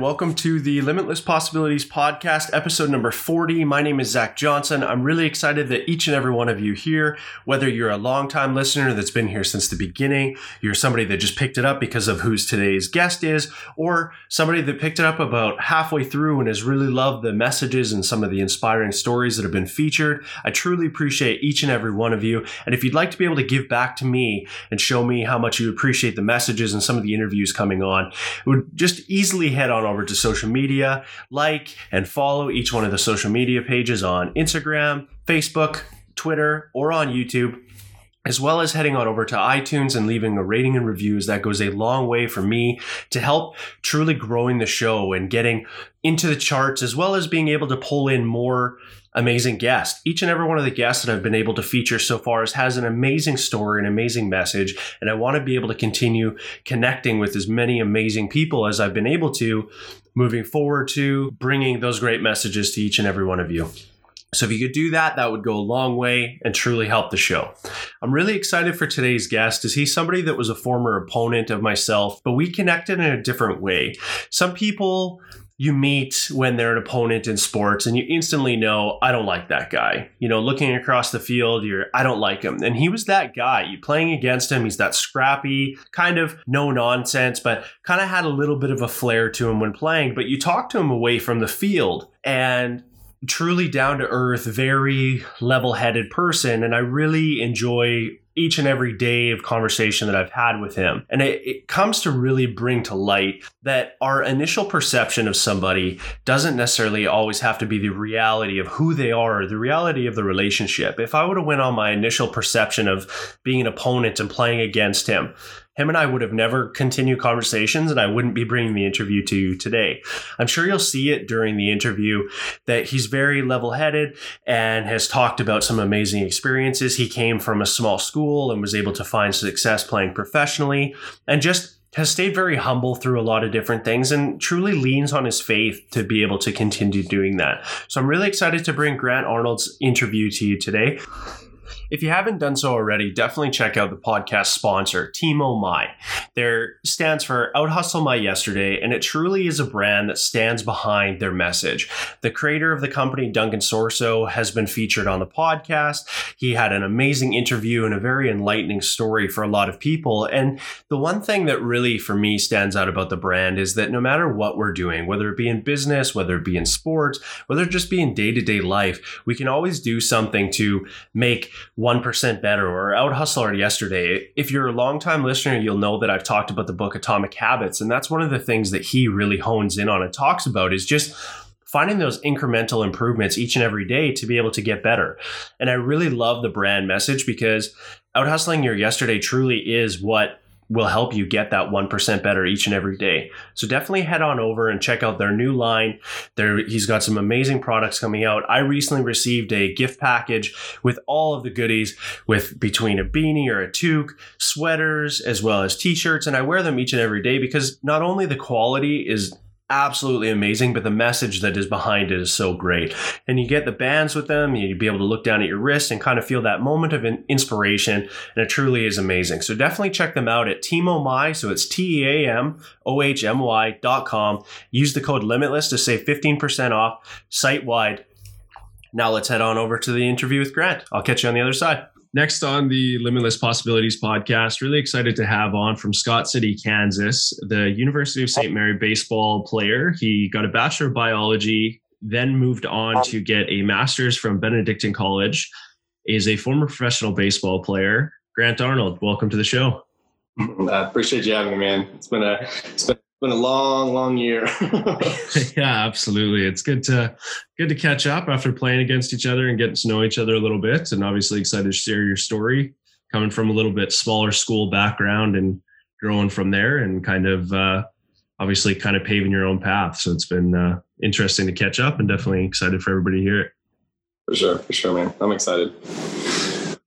welcome to the Limitless Possibilities Podcast, episode number 40. My name is Zach Johnson. I'm really excited that each and every one of you here, whether you're a longtime listener that's been here since the beginning, you're somebody that just picked it up because of who's today's guest is, or somebody that picked it up about halfway through and has really loved the messages and some of the inspiring stories that have been featured, I truly appreciate each and every one of you. And if you'd like to be able to give back to me and show me how much you appreciate the messages and some of the interviews coming on, it would just easily head on over to social media, like and follow each one of the social media pages on Instagram, Facebook, Twitter, or on YouTube as well as heading on over to iTunes and leaving a rating and reviews. That goes a long way for me to help truly growing the show and getting into the charts, as well as being able to pull in more amazing guest. Each and every one of the guests that I've been able to feature so far has an amazing story, an amazing message, and I want to be able to continue connecting with as many amazing people as I've been able to moving forward to bringing those great messages to each and every one of you. So if you could do that, that would go a long way and truly help the show. I'm really excited for today's guest as he's somebody that was a former opponent of myself, but we connected in a different way. Some people you meet when they're an opponent in sports and you instantly know I don't like that guy. You know, looking across the field, you're I don't like him. And he was that guy. You playing against him, he's that scrappy, kind of no nonsense, but kind of had a little bit of a flair to him when playing, but you talk to him away from the field and truly down to earth, very level headed person. And I really enjoy each and every day of conversation that I've had with him. And it, it, comes to really bring to light that our initial perception of somebody doesn't necessarily always have to be the reality of who they are or the reality of the relationship. If I would have went on my initial perception of being an opponent and playing against him, him and I would have never continued conversations and I wouldn't be bringing the interview to you today. I'm sure you'll see it during the interview that he's very level headed and has talked about some amazing experiences. He came from a small school and was able to find success playing professionally and just has stayed very humble through a lot of different things and truly leans on his faith to be able to continue doing that. So I'm really excited to bring Grant Arnold's interview to you today. If you haven't done so already, definitely check out the podcast sponsor, Team Oh My. There stands for Out Hustle My Yesterday, and it truly is a brand that stands behind their message. The creator of the company, Duncan Sorso, has been featured on the podcast. He had an amazing interview and a very enlightening story for a lot of people. And the one thing that really, for me, stands out about the brand is that no matter what we're doing, whether it be in business, whether it be in sports, whether it just be in day to day life, we can always do something to make 1% better or out hustle yesterday. If you're a longtime listener, you'll know that I've talked about the book Atomic Habits. And that's one of the things that he really hones in on and talks about is just finding those incremental improvements each and every day to be able to get better. And I really love the brand message because out hustling your yesterday truly is what will help you get that 1% better each and every day. So definitely head on over and check out their new line. There he's got some amazing products coming out. I recently received a gift package with all of the goodies with between a beanie or a toque, sweaters, as well as t-shirts and I wear them each and every day because not only the quality is absolutely amazing, but the message that is behind it is so great. And you get the bands with them, you'd be able to look down at your wrist and kind of feel that moment of inspiration, and it truly is amazing. So definitely check them out at Teamohmy, so it's T E A M O H M Y dot com. Use the code Limitless to save 15% off site wide. Now let's head on over to the interview with Grant. I'll catch you on the other side. Next on the Limitless Possibilities podcast, really excited to have on from Scott City, Kansas, the University of St. Mary baseball player. He got a Bachelor of Biology, then moved on to get a master's from Benedictine College, is a former professional baseball player. Grant Arnold, welcome to the show. I appreciate you having me, man. It's been a it's been been a long, long year. yeah, absolutely. It's good to good to catch up after playing against each other and getting to know each other a little bit. And obviously excited to share your story, coming from a little bit smaller school background and growing from there, and kind of uh, obviously kind of paving your own path. So it's been uh, interesting to catch up, and definitely excited for everybody to hear it. For sure, for sure, man. I'm excited.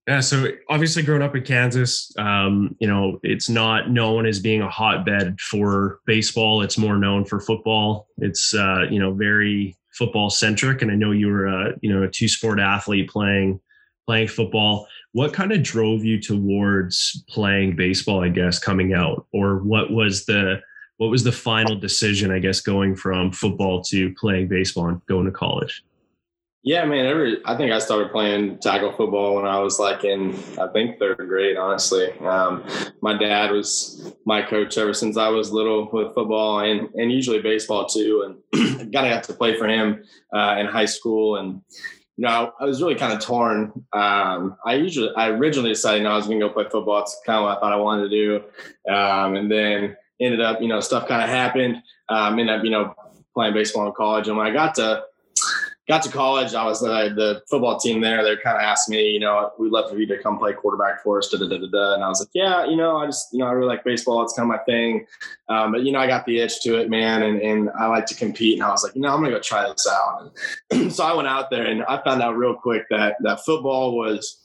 Yeah, so obviously growing up in Kansas, um, you know, it's not known as being a hotbed for baseball. It's more known for football. It's uh, you know, very football centric. And I know you were a, you know, a two sport athlete playing playing football. What kind of drove you towards playing baseball, I guess, coming out? Or what was the what was the final decision, I guess, going from football to playing baseball and going to college? Yeah, man. Every I think I started playing tackle football when I was like in I think third grade. Honestly, um, my dad was my coach ever since I was little with football and and usually baseball too. And I got got to play for him uh, in high school. And you know, I was really kind of torn. Um, I usually I originally decided no, I was going to go play football. It's kind of what I thought I wanted to do. Um, and then ended up, you know, stuff kind of happened. Um, ended up, you know, playing baseball in college. And when I got to got to college, I was uh, the football team there. They're kind of asked me, you know, we'd love for you to come play quarterback for us. Da, da, da, da, And I was like, yeah, you know, I just, you know, I really like baseball. It's kind of my thing. Um, but, you know, I got the itch to it, man. And, and I like to compete. And I was like, you know, I'm going to go try this out. And so I went out there and I found out real quick that, that football was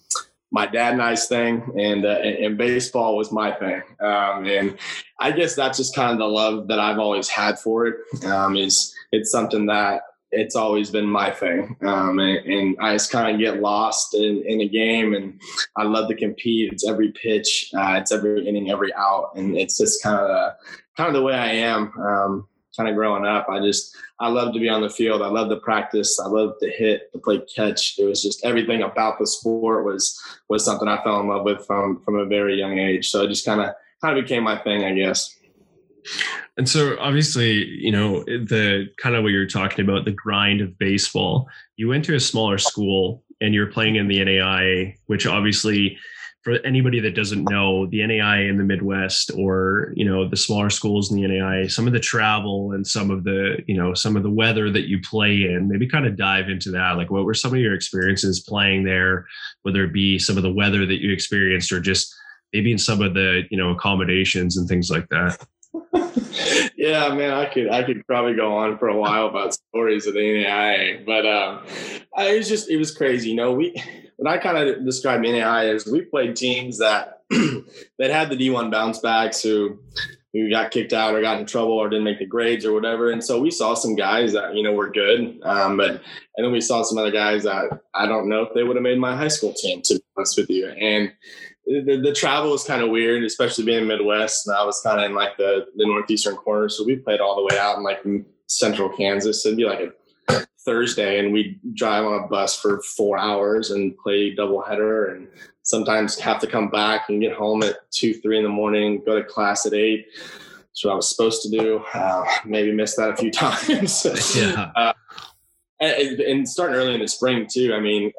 my dad and I's thing, and, uh, and baseball was my thing. Um, and I guess that's just kind of the love that I've always had for it. Um, is it's something that it's always been my thing. Um, and, and, I just kind of get lost in, in a game and I love to compete. It's every pitch, uh, it's every inning, every out. And it's just kind of, the, kind of the way I am. Um, kind of growing up, I just, I love to be on the field. I love to practice. I love to hit, to play catch. It was just everything about the sport was, was something I fell in love with from, from a very young age. So it just kind of, kind of became my thing, I guess. And so obviously, you know, the kind of what you're talking about, the grind of baseball, you went to a smaller school and you're playing in the NAIA, which obviously for anybody that doesn't know, the NAIA in the Midwest or, you know, the smaller schools in the NAIA, some of the travel and some of the, you know, some of the weather that you play in, maybe kind of dive into that. Like what were some of your experiences playing there, whether it be some of the weather that you experienced or just maybe in some of the, you know, accommodations and things like that? yeah, man, I could I could probably go on for a while about stories of the NAIA, but um, I, it was just it was crazy. You know, we what I kind of describe NAIA is we played teams that that had the D1 bounce backs who who got kicked out or got in trouble or didn't make the grades or whatever. And so we saw some guys that you know were good, um, but and then we saw some other guys that I don't know if they would have made my high school team. To be honest with you, and the, the travel was kind of weird, especially being Midwest. And I was kind of in like the, the northeastern corner, so we played all the way out in like central Kansas. It'd be like a Thursday, and we'd drive on a bus for four hours and play doubleheader, and sometimes have to come back and get home at two, three in the morning, go to class at eight. That's what I was supposed to do. Uh, maybe missed that a few times. yeah. Uh, and, and starting early in the spring too. I mean,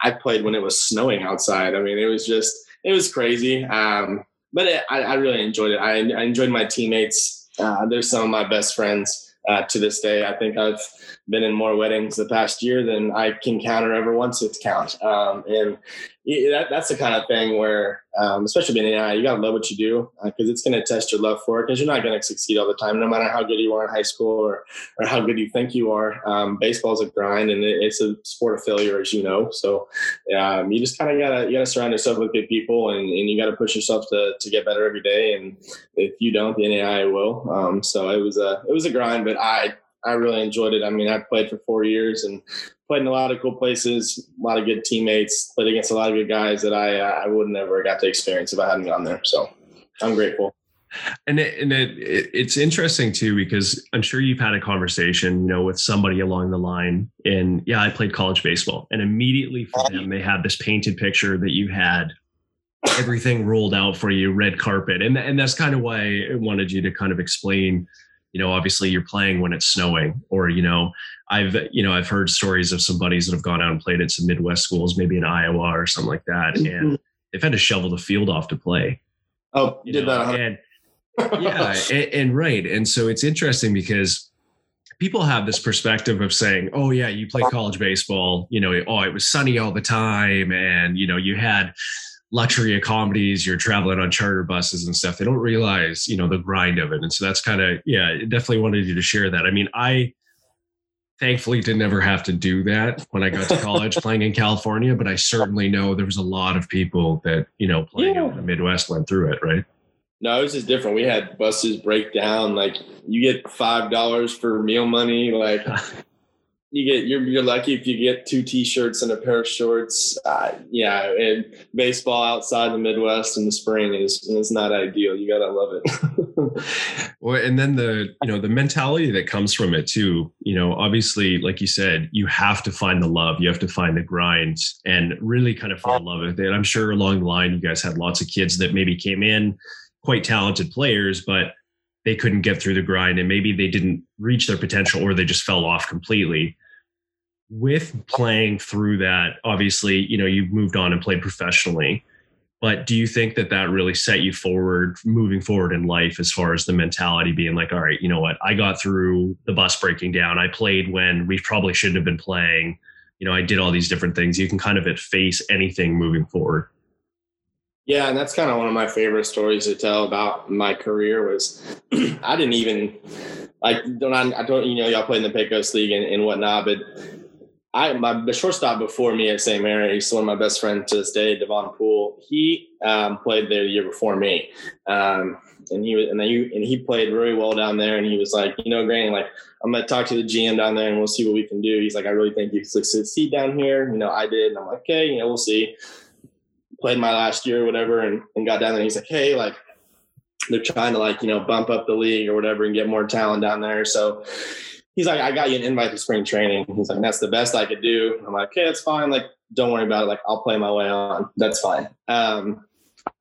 I played when it was snowing outside. I mean, it was just it was crazy. Um, but it, I, I, really enjoyed it. I, I enjoyed my teammates. Uh, they're some of my best friends uh, to this day. I think I've been in more weddings the past year than I can count or ever once to count. Um, and that, that's the kind of thing where, um, especially being AI, you got to love what you do because uh, it's going to test your love for it because you're not going to succeed all the time, no matter how good you are in high school or, or how good you think you are. Um, baseball is a grind and it, it's a sport of failure, as you know. So um, you just kind of got to, you got to surround yourself with good people and, and you got to push yourself to, to get better every day. And if you don't, the NAIA will. Um, so it was a, it was a grind, but I, I really enjoyed it. I mean, I played for four years and played in a lot of cool places, a lot of good teammates, played against a lot of good guys that I uh, I would never have got to experience if I hadn't gone there. So I'm grateful. And it, and it, it, it's interesting too because I'm sure you've had a conversation, you know, with somebody along the line. And yeah, I played college baseball, and immediately for them, they had this painted picture that you had everything rolled out for you, red carpet, and and that's kind of why I wanted you to kind of explain you know obviously you're playing when it's snowing or you know i've you know i've heard stories of some buddies that have gone out and played at some midwest schools maybe in iowa or something like that and mm-hmm. they've had to shovel the field off to play oh you did know? that and, yeah and, and right and so it's interesting because people have this perspective of saying, "Oh yeah, you play college baseball, you know, oh it was sunny all the time and you know, you had luxury accommodations, you're traveling on charter buses and stuff. They don't realize, you know, the grind of it. And so that's kind of, yeah, definitely wanted you to share that. I mean, I thankfully didn't ever have to do that when I got to college playing in California, but I certainly know there was a lot of people that, you know, playing yeah. in the Midwest went through it, right? No, it was just different. We had buses break down. Like you get five dollars for meal money. Like you get you're you're lucky if you get two t-shirts and a pair of shorts. Uh, yeah, and baseball outside the Midwest in the spring is is not ideal. You gotta love it. well, and then the you know the mentality that comes from it too. You know, obviously, like you said, you have to find the love, you have to find the grind, and really kind of fall in love with it. I'm sure along the line, you guys had lots of kids that maybe came in quite talented players, but they couldn't get through the grind and maybe they didn't reach their potential or they just fell off completely with playing through that obviously you know you've moved on and played professionally but do you think that that really set you forward moving forward in life as far as the mentality being like all right you know what? I got through the bus breaking down. I played when we probably shouldn't have been playing. You know i did all these different things. You can kind of face anything moving forward. Yeah, and that's kind of one of my favorite stories to tell about my career was I didn't even like don't I, I don't you know y'all played in the Pecos League and, and whatnot, but I my the shortstop before me at St. Mary's, one of my best friends to this day, Devon Poole. He um, played there the year before me, um, and he was and he and he played really well down there. And he was like, you know, Granny, like I'm gonna talk to the GM down there and we'll see what we can do. He's like, I really think you can succeed down here. You know, I did, and I'm like, okay, you know, we'll see. Played my last year or whatever, and, and got down there. And he's like, hey, like they're trying to like you know bump up the league or whatever and get more talent down there. So he's like, I got you an invite to spring training. He's like, that's the best I could do. I'm like, okay, it's fine. Like, don't worry about it. Like, I'll play my way on. That's fine. Um,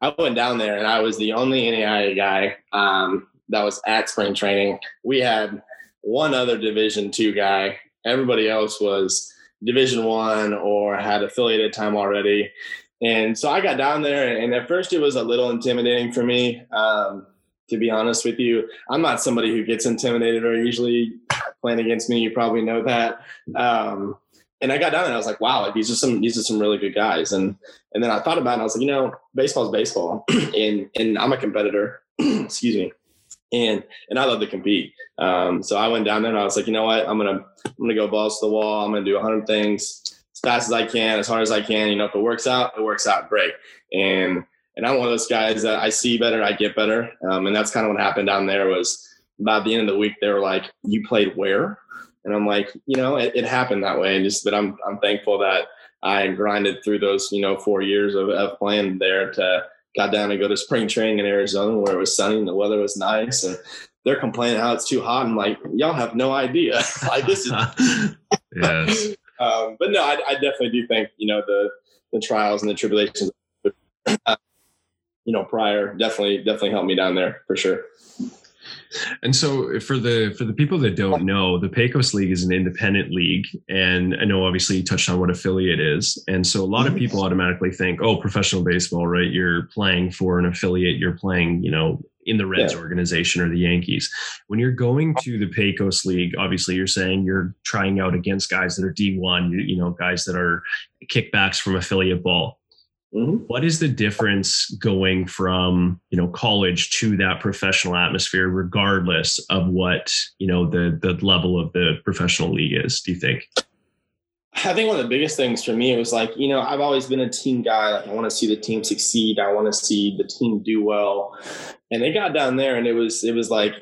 I went down there and I was the only NAIA guy um, that was at spring training. We had one other Division two guy. Everybody else was Division one or had affiliated time already. And so I got down there, and at first it was a little intimidating for me. Um, to be honest with you. I'm not somebody who gets intimidated very easily. Playing against me, you probably know that. Um, and I got down there and I was like, wow, these are some these are some really good guys. And and then I thought about it and I was like, you know, baseball's baseball. and and I'm a competitor. Excuse me. And and I love to compete. Um, so I went down there and I was like, you know what? I'm gonna I'm gonna go balls to the wall. I'm gonna do 100 things as fast as I can, as hard as I can. You know, if it works out, it works out great. And and I'm one of those guys that I see better, I get better, um, and that's kind of what happened down there. Was about the end of the week, they were like, "You played where?" And I'm like, you know, it, it happened that way, and just but I'm I'm thankful that I grinded through those you know four years of, of playing there to got down and go to spring training in Arizona where it was sunny and the weather was nice and they're complaining how it's too hot. I'm like, y'all have no idea. like this is yes. um, but no, I, I, definitely do think, you know, the the trials and the tribulations you know, prior definitely definitely helped me down there for sure. And so eh, for the for the people that don't know, the Pecos League is an independent league, and I know obviously you touched on what affiliate is, and so a lot of people automatically think, oh, professional baseball, right? You're playing for an affiliate, you're playing, you know, in the Reds yeah. organization or the Yankees. When you're going to the Pecos League, obviously you're saying you're trying out against guys that are D1, you know, guys that are kickbacks from affiliate ball. Mm-hmm. What is the difference going from you know college to that professional atmosphere, regardless of what you know the the level of the professional league is? Do you think? I think one of the biggest things for me it was like you know I've always been a team guy. Like I want to see the team succeed. I want to see the team do well. And they got down there, and it was it was like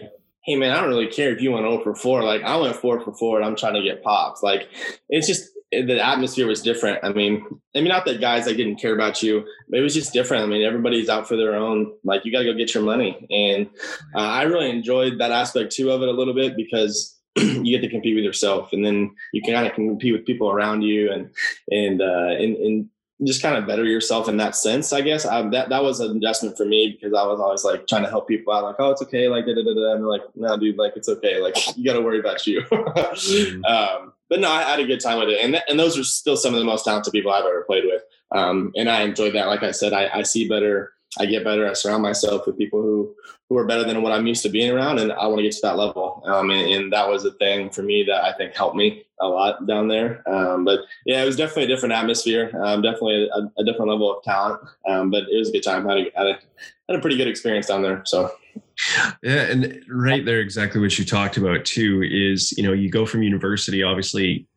hey man, I don't really care if you went 0 for 4. Like I went 4 for 4 and I'm trying to get pops. Like it's just the atmosphere was different. I mean, I mean, not that guys like didn't care about you, but it was just different. I mean, everybody's out for their own. Like, you got to go get your money, and uh, I really enjoyed that aspect too of it a little bit because you get to compete with yourself, and then you can kind of compete with people around you, and and uh, and, and just kind of better yourself in that sense, I guess. I, that that was an adjustment for me because I was always like trying to help people out, like, oh, it's okay, like da da da da. And they're like, no, dude, like it's okay, like you got to worry about you. mm-hmm. um, but no, I had a good time with it, and th- and those are still some of the most talented people I've ever played with, um, and I enjoyed that. Like I said, I, I see better, I get better, I surround myself with people who who are better than what I'm used to being around, and I want to get to that level. Um, and, and, that was a thing for me that I think helped me a lot down there. Um, but yeah, it was definitely a different atmosphere, um, definitely a, a, different level of talent. Um, but it was a good time. I had a, had a, had a pretty good experience down there. So. Yeah, and right there, exactly what you talked about too is you know you go from university, obviously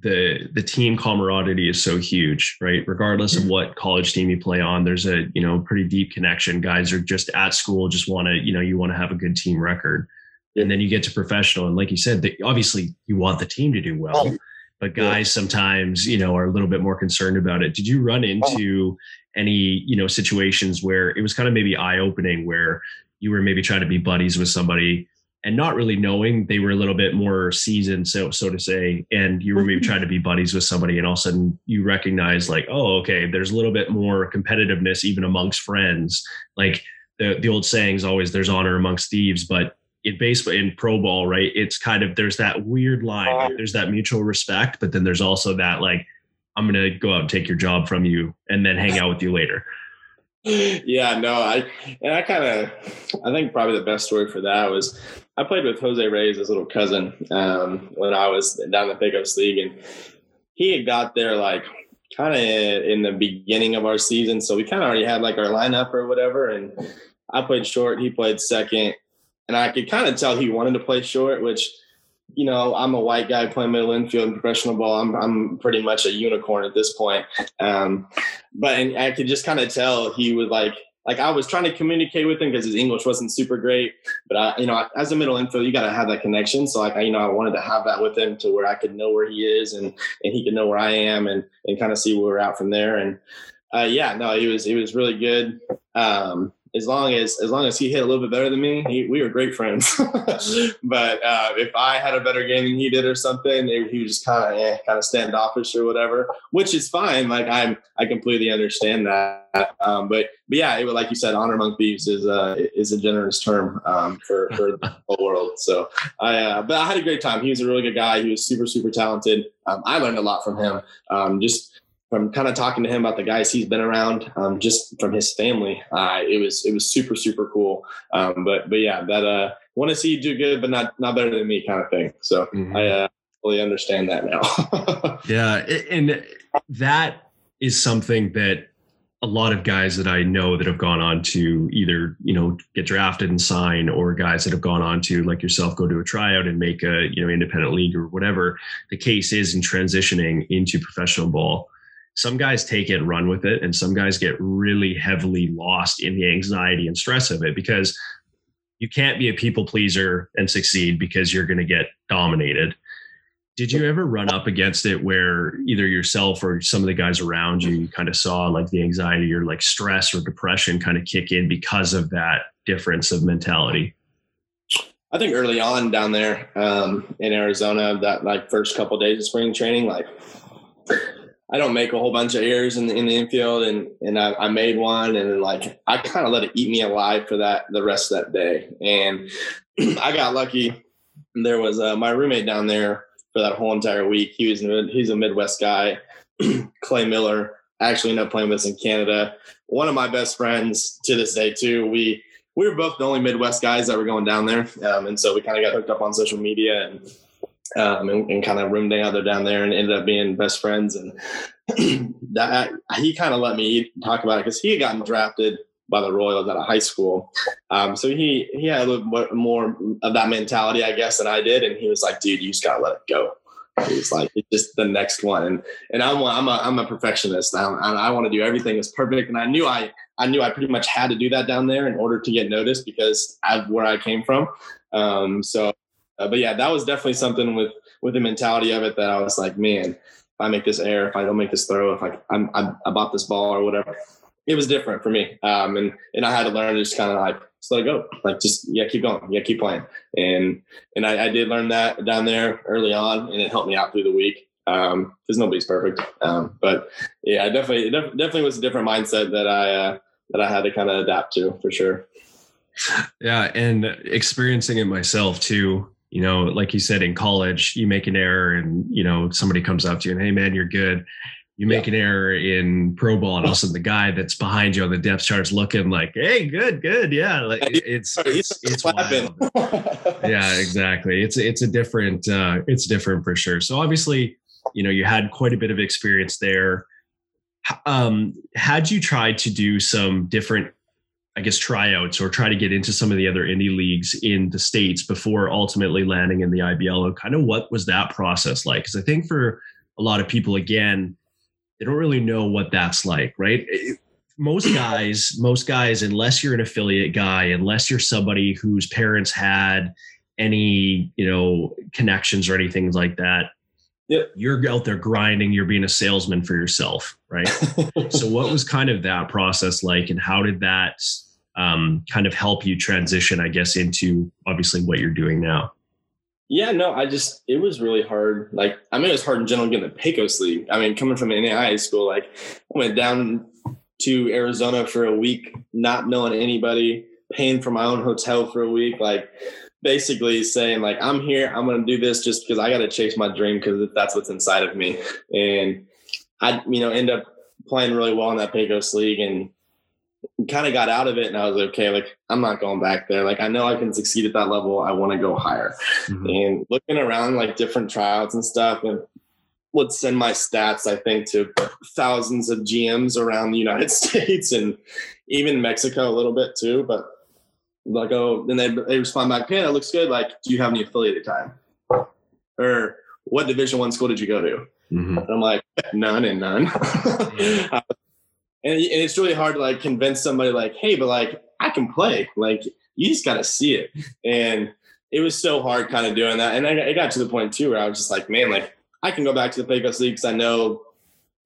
the the team camaraderie is so huge, right? Regardless of mm-hmm. what college team you play on, there's a you know pretty deep connection. Guys are just at school, just want to you know you want to have a good team record, and then you get to professional, and like you said, obviously you want the team to do well, but guys sometimes you know are a little bit more concerned about it. Did you run oh. into any you know situations where it was kind of maybe eye opening where you were maybe trying to be buddies with somebody and not really knowing they were a little bit more seasoned, so so to say, and you were maybe mm-hmm. trying to be buddies with somebody, and all of a sudden you recognize like, oh, okay, there's a little bit more competitiveness even amongst friends. Like the the old saying is always there's honor amongst thieves, but in baseball in pro ball, right? It's kind of there's that weird line. Like, there's that mutual respect, but then there's also that like I'm gonna go out and take your job from you and then hang out with you later yeah, no, I and I kind of I think probably the best story for that was I played with Jose Reyes, his little cousin, um, when I was down the Pecos league, and he had got there like kind of in the beginning of our season, so we kind of already had like our lineup or whatever, and I played short, he played second, and I could kind of tell he wanted to play short, which you know, I'm a white guy playing middle infield in professional ball. I'm I'm pretty much a unicorn at this point. Um, but and I could just kind of tell he was like like I was trying to communicate with him because his English wasn't super great. But I, you know, as a middle infield, you got to have that connection. So like, I, you know, I wanted to have that with him to where I could know where he is and and he could know where I am and and kind of see where we're out from there. And uh, yeah, no, he was he was really good. Um, as long as as long as he hit a little bit better than me, he, we were great friends. but uh, if I had a better game than he did or something, it, he was just kind of eh, kind of standoffish or whatever, which is fine. Like I'm I completely understand that. Um, but but yeah, it, like you said, honor among thieves is uh, is a generous term um, for for the whole world. So I uh, but I had a great time. He was a really good guy. He was super super talented. Um, I learned a lot from him. Um, just from kind of talking to him about the guys he's been around, um, just from his family, uh, it was it was super super cool. Um, but but yeah, that uh, want to see you do good, but not not better than me kind of thing. So mm-hmm. I uh, fully understand that now. yeah, and that is something that a lot of guys that I know that have gone on to either you know get drafted and sign, or guys that have gone on to like yourself go to a tryout and make a you know independent league or whatever the case is in transitioning into professional ball some guys take it run with it and some guys get really heavily lost in the anxiety and stress of it because you can't be a people pleaser and succeed because you're going to get dominated. Did you ever run up against it where either yourself or some of the guys around you, you kind of saw like the anxiety or like stress or depression kind of kick in because of that difference of mentality? I think early on down there um, in arizona that like first couple of days of spring training like I don't make a whole bunch of errors in the, in the infield, and and I, I made one, and like I kind of let it eat me alive for that the rest of that day. And I got lucky. There was uh, my roommate down there for that whole entire week. He was he's a Midwest guy, Clay Miller. Actually ended up playing with us in Canada. One of my best friends to this day too. We we were both the only Midwest guys that were going down there, um, and so we kind of got hooked up on social media and um, and, and kind of roomed together down there and ended up being best friends. And that he kind of let me talk about it because he had gotten drafted by the Royals out of high school. Um, so he he had a little more of that mentality, I guess, than I did. And he was like, "Dude, you just gotta let it go." He's like, "It's just the next one." And and I'm I'm a I'm a perfectionist. I, I want to do everything as perfect. And I knew I I knew I pretty much had to do that down there in order to get noticed because of where I came from. Um, so uh, but yeah, that was definitely something with with the mentality of it that I was like, man, if I make this error, if I don't make this throw, if I I'm, I'm I bought this ball or whatever, it was different for me. Um, and and I had to learn to just kind of like just let it go, like just yeah, keep going, yeah, keep playing. And and I, I did learn that down there early on, and it helped me out through the week because um, nobody's perfect. Um, but yeah, I definitely it definitely was a different mindset that I uh, that I had to kind of adapt to for sure. Yeah, and experiencing it myself too you know, like you said in college, you make an error and, you know, somebody comes up to you and, hey, man, you're good. You make yeah. an error in pro ball, and all of a sudden the guy that's behind you on the depth chart is looking like, "Hey, good, good, yeah." Like it's it's, it's wild. yeah, exactly. It's it's a different uh, it's different for sure. So obviously, you know, you had quite a bit of experience there. Um, had you tried to do some different I guess tryouts or try to get into some of the other indie leagues in the states before ultimately landing in the IBL. And kind of what was that process like? Because I think for a lot of people, again, they don't really know what that's like, right? Most guys, most guys, unless you're an affiliate guy, unless you're somebody whose parents had any, you know, connections or anything like that, Yep. You're out there grinding, you're being a salesman for yourself, right? so what was kind of that process like and how did that um, kind of help you transition, I guess, into obviously what you're doing now? Yeah, no, I just it was really hard. Like, I mean, it was hard in general getting the Pecos League. I mean, coming from an NAIA school, like, I went down to Arizona for a week, not knowing anybody, paying for my own hotel for a week, like, basically saying like, I'm here, I'm gonna do this just because I got to chase my dream because that's what's inside of me. And I, you know, end up playing really well in that Pecos League and kind of got out of it and I was like, okay, like I'm not going back there. Like I know I can succeed at that level. I want to go higher. Mm-hmm. And looking around like different tryouts and stuff and would send my stats, I think, to thousands of GMs around the United States and even Mexico a little bit too. But like, oh, then they, they respond back, hey, that looks good. Like, do you have any affiliated time? Or what division one school did you go to? Mm-hmm. I'm like, none and none. and, and it's really hard to like convince somebody like hey but like i can play like you just got to see it and it was so hard kind of doing that and I, it got to the point too where i was just like man like i can go back to the pecos league because i know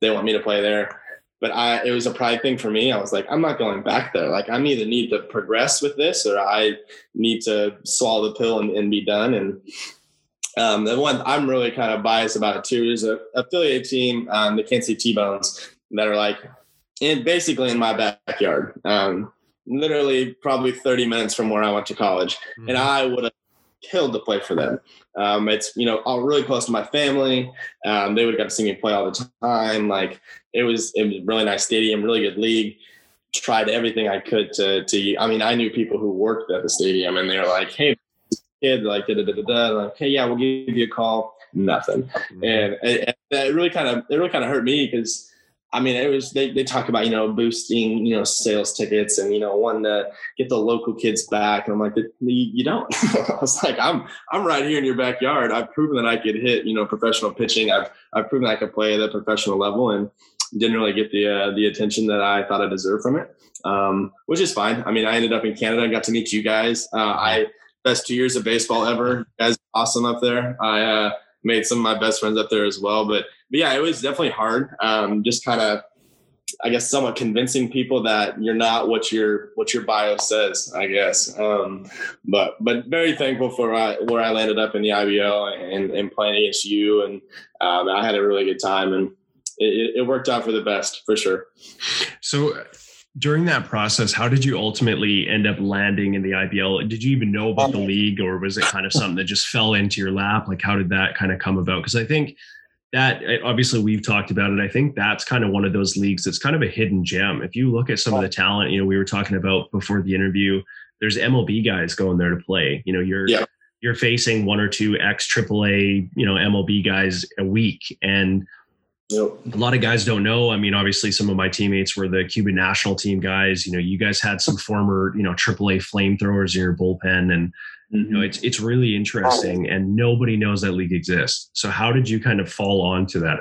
they want me to play there but I, it was a pride thing for me. I was like, I'm not going back there. Like, I either need to progress with this, or I need to swallow the pill and, and be done. And um, the one I'm really kind of biased about it too is a affiliate team, um, the Kansas City T-Bones, that are like in basically in my backyard. Um, literally probably 30 minutes from where I went to college. Mm-hmm. And I would have killed to play for them. Um, it's, you know, all really close to my family. Um, they would have got to see me play all the time. Like it was, it was a really nice stadium, really good league. Tried everything I could to, to, I mean, I knew people who worked at the stadium and they were like, Hey, kid, like, da, da, da, da, like, Hey, yeah, we'll give you a call. Nothing. Mm-hmm. And, and it really kind of, it really kind of hurt me because, I mean, it was they, they talk about you know boosting you know sales tickets and you know wanting to get the local kids back, and I'm like, you don't. I was like, I'm I'm right here in your backyard. I've proven that I could hit you know professional pitching. I've I've proven I could play at a professional level, and didn't really get the uh, the attention that I thought I deserved from it, um, which is fine. I mean, I ended up in Canada. I got to meet you guys. Uh, I best two years of baseball ever. You guys, awesome up there. I uh, made some of my best friends up there as well, but but yeah, it was definitely hard. Um, just kind of, I guess, somewhat convincing people that you're not what your what your bio says. I guess, um, but but very thankful for uh, where I landed up in the IBL and, and playing against you, and um, I had a really good time, and it, it worked out for the best for sure. So during that process, how did you ultimately end up landing in the IBL? Did you even know about the um, league, or was it kind of something that just fell into your lap? Like, how did that kind of come about? Because I think that obviously we've talked about it. I think that's kind of one of those leagues that's kind of a hidden gem. If you look at some of the talent, you know, we were talking about before the interview, there's MLB guys going there to play. You know, you're yeah. you're facing one or two ex AAA, you know, MLB guys a week. And yep. a lot of guys don't know. I mean, obviously some of my teammates were the Cuban national team guys. You know, you guys had some former, you know, AAA flamethrowers in your bullpen and Mm-hmm. You know, it's it's really interesting, and nobody knows that league exists. So, how did you kind of fall on to that?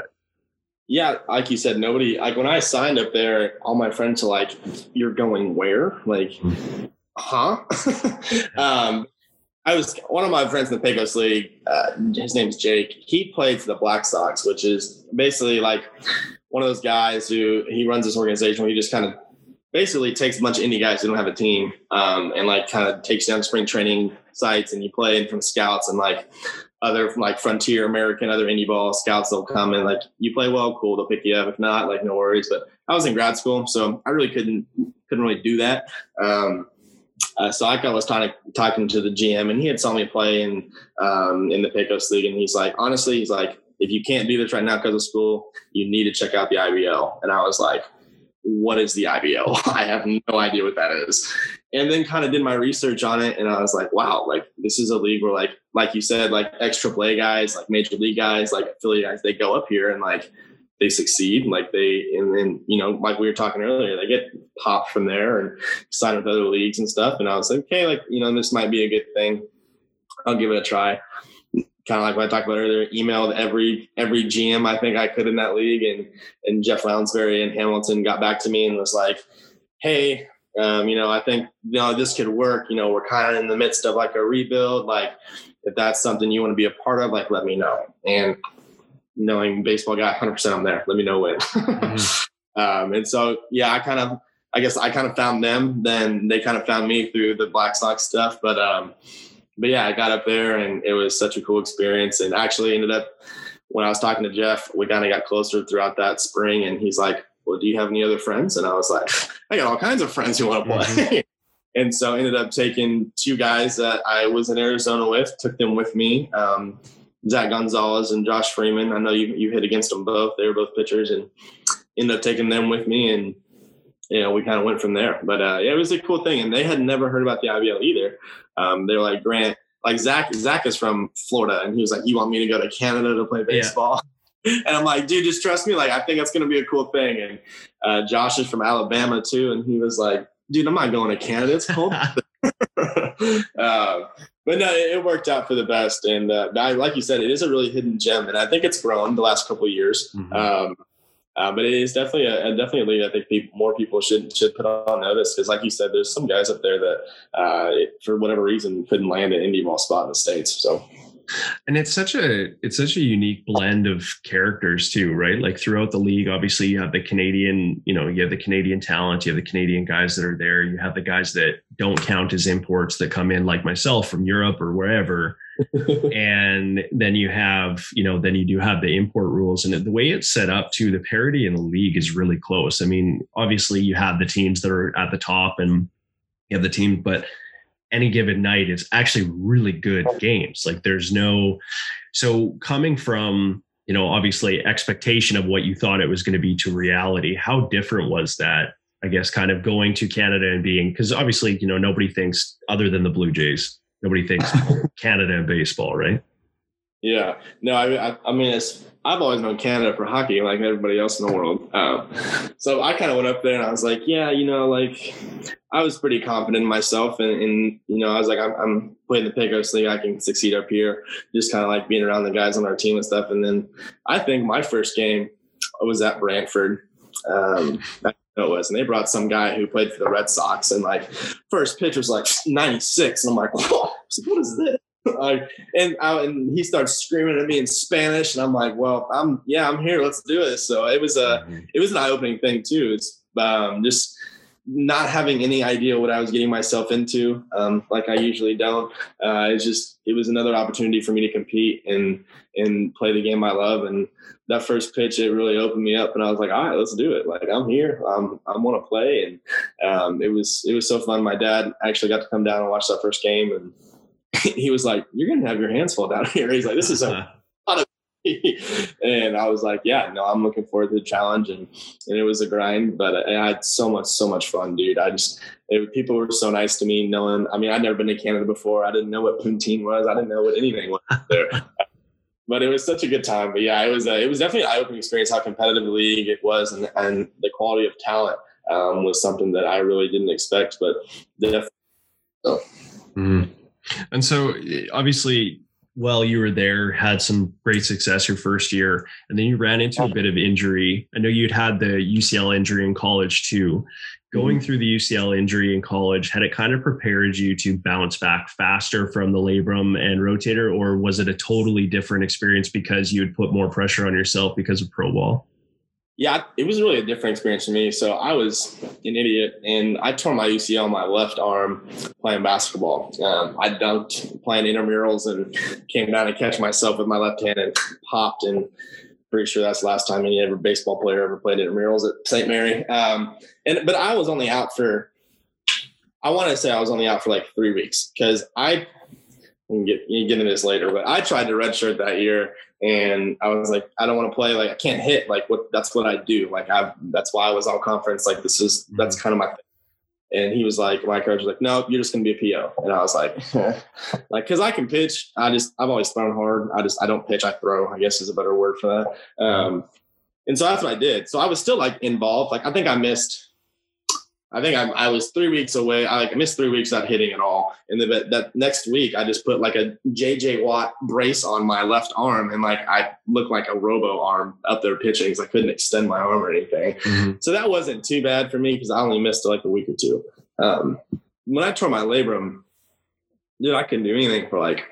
Yeah, like you said, nobody like when I signed up there, all my friends are like, "You're going where?" Like, mm-hmm. huh? um, I was one of my friends in the Pecos League. Uh, his name's Jake. He played for the Black Sox, which is basically like one of those guys who he runs this organization where he just kind of basically takes a bunch of indie guys who don't have a team um, and like kind of takes down spring training sites and you play in from scouts and like other like frontier American, other indie ball scouts, they'll come and like you play well, cool, they'll pick you up. If not, like no worries. But I was in grad school, so I really couldn't couldn't really do that. Um, uh, so I was talking talking to the GM, and he had saw me play in um, in the Pecos League, and he's like, honestly, he's like, if you can't do this right now because of school, you need to check out the IBL. And I was like, what is the IBL? I have no idea what that is. And then kind of did my research on it, and I was like, wow, like this is a league where like like you said, like extra play guys, like major league guys, like affiliate guys, they go up here and like they succeed, like they and then you know, like we were talking earlier, they get popped from there and sign with other leagues and stuff. And I was like, okay, like you know, this might be a good thing. I'll give it a try kind of like what I talked about earlier, emailed every every GM I think I could in that league, and and Jeff Lounsbury and Hamilton got back to me and was like, "Hey, um, you know, I think you know this could work. You know, we're kind of in the midst of like a rebuild. Like, if that's something you want to be a part of, like, let me know." And knowing baseball guy, 100% I'm there. Let me know when. Mm-hmm. um, and so, yeah, I kind of, I guess I kind of found them. Then they kind of found me through the Black Sox stuff. But, um, but yeah, I got up there and it was such a cool experience. And actually ended up when I was talking to Jeff, we kind of got closer throughout that spring. And he's like, "Well, do you have any other friends?" And I was like, "I got all kinds of friends who want to play." Mm-hmm. and so ended up taking two guys that I was in Arizona with, took them with me. Um, Zach Gonzalez and Josh Freeman. I know you you hit against them both. They were both pitchers, and ended up taking them with me, and you know we kind of went from there. But uh, yeah, it was a cool thing, and they had never heard about the IBL either. Um, they were like, Grant, like Zach. Zach is from Florida, and he was like, "You want me to go to Canada to play baseball?" Yeah. And I'm like, dude, just trust me. Like, I think that's going to be a cool thing. And uh, Josh is from Alabama too, and he was like, dude, I'm not going to Canada. It's cold. uh, but no, it worked out for the best. And uh, like you said, it is a really hidden gem, and I think it's grown the last couple of years. Mm-hmm. Um, uh, but it is definitely a, a definitely I think people, more people should should put on notice because, like you said, there's some guys up there that uh, for whatever reason couldn't land an indie ball spot in the states. So and it's such a it's such a unique blend of characters too right? Like throughout the league obviously you have the canadian you know you have the canadian talent you have the canadian guys that are there you have the guys that don't count as imports that come in like myself from europe or wherever. And then you have you know then you do have the import rules. And the way it's set up to the parity in the league is really close. I mean obviously you have the teams that are at the top and you have the team but any given night is actually really good games. Like there's no, so coming from, you know, obviously expectation of what you thought it was going to be to reality, how different was that? I guess kind of going to Canada and being, because obviously, you know, nobody thinks other than the Blue Jays, nobody thinks Canada and baseball, right? Yeah, no, I, I, I mean, it's I've always known Canada for hockey, like everybody else in the world. Um, so I kind of went up there and I was like, yeah, you know, like I was pretty confident in myself, and, and you know, I was like, I'm, I'm playing the Pecos League, I can succeed up here. Just kind of like being around the guys on our team and stuff. And then I think my first game was at Brantford. Um, it was, and they brought some guy who played for the Red Sox, and like first pitch was like 96, and I'm like, what is this? And I, and he starts screaming at me in Spanish, and I'm like, "Well, I'm yeah, I'm here. Let's do this." So it was a mm-hmm. it was an eye opening thing too. It's um, just not having any idea what I was getting myself into, um, like I usually don't. Uh, it's just it was another opportunity for me to compete and and play the game I love. And that first pitch, it really opened me up, and I was like, all right, let's do it. Like I'm here. I'm I want to play, and um, it was it was so fun. My dad actually got to come down and watch that first game, and he was like, "You're gonna have your hands full down here." He's like, "This is a lot of." and I was like, "Yeah, no, I'm looking forward to the challenge." And and it was a grind, but I had so much, so much fun, dude. I just it, people were so nice to me. Knowing, I mean, I'd never been to Canada before. I didn't know what poutine was. I didn't know what anything was there. but it was such a good time. But yeah, it was a, it was definitely an eye opening experience how competitive the league it was, and and the quality of talent um, was something that I really didn't expect. But definitely. So. Mm. And so obviously, while you were there, had some great success your first year, and then you ran into a bit of injury. I know you'd had the UCL injury in college too. Going mm-hmm. through the UCL injury in college, had it kind of prepared you to bounce back faster from the labrum and rotator, or was it a totally different experience because you had put more pressure on yourself because of pro ball? Yeah, it was really a different experience for me. So I was an idiot, and I tore my UCL on my left arm playing basketball. Um, I dunked playing intramurals and came down and catch myself with my left hand and popped. And pretty sure that's the last time any ever baseball player ever played intramurals at St. Mary. Um, and but I was only out for. I want to say I was only out for like three weeks because I can get you get into this later, but I tried to redshirt that year and I was like, I don't want to play. Like, I can't hit. Like, what? That's what I do. Like, I. That's why I was all conference. Like, this is that's mm-hmm. kind of my. Thing. And he was like, my coach was like, no, you're just gonna be a PO. And I was like, like, cause I can pitch. I just, I've always thrown hard. I just, I don't pitch. I throw. I guess is a better word for that. Um, and so that's what I did. So I was still like involved. Like, I think I missed I think I, I, was three weeks away. I like missed three weeks not hitting at all. And then that next week, I just put like a JJ Watt brace on my left arm, and like I looked like a robo arm up there pitching because I couldn't extend my arm or anything. Mm-hmm. So that wasn't too bad for me because I only missed like a week or two. Um, when I tore my labrum, dude, I couldn't do anything for like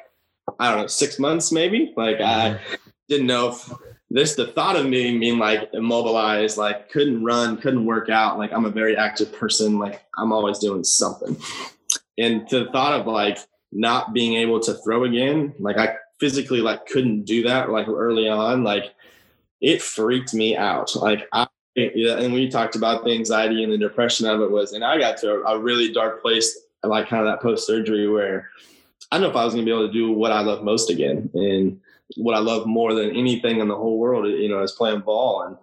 I don't know six months maybe. Like I mm-hmm. didn't know if this the thought of me being like immobilized, like couldn't run, couldn't work out. Like I'm a very active person. Like I'm always doing something. And to the thought of like not being able to throw again, like I physically like couldn't do that like early on, like it freaked me out. Like I and we talked about the anxiety and the depression of it was, and I got to a, a really dark place, like kind of that post surgery where I don't know if I was going to be able to do what I love most again. And what I love more than anything in the whole world, you know, is playing ball. And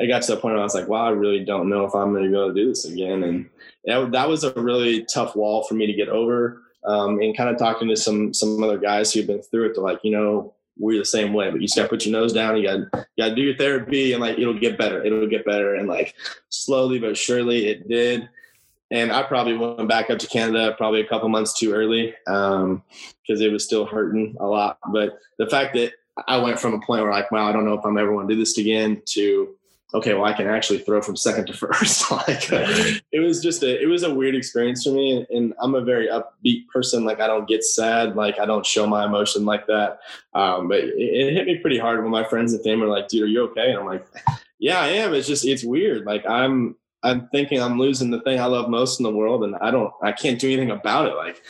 I got to the point where I was like, wow, I really don't know if I'm going to be able to do this again. And that, that was a really tough wall for me to get over. Um, and kind of talking to some some other guys who've been through it, they're like, you know, we're the same way, but you just got to put your nose down. You got you got to do your therapy, and like it'll get better. It'll get better, and like slowly but surely it did and I probably went back up to Canada probably a couple months too early because um, it was still hurting a lot. But the fact that I went from a point where like, wow, I don't know if I'm ever going to do this again to okay, well, I can actually throw from second to first. like, it was just a it was a weird experience for me. And I'm a very upbeat person. Like, I don't get sad. Like, I don't show my emotion like that. Um, but it, it hit me pretty hard when my friends and family were like, "Dude, are you okay?" And I'm like, "Yeah, I am." It's just it's weird. Like, I'm I'm thinking I'm losing the thing I love most in the world, and I don't, I can't do anything about it. Like,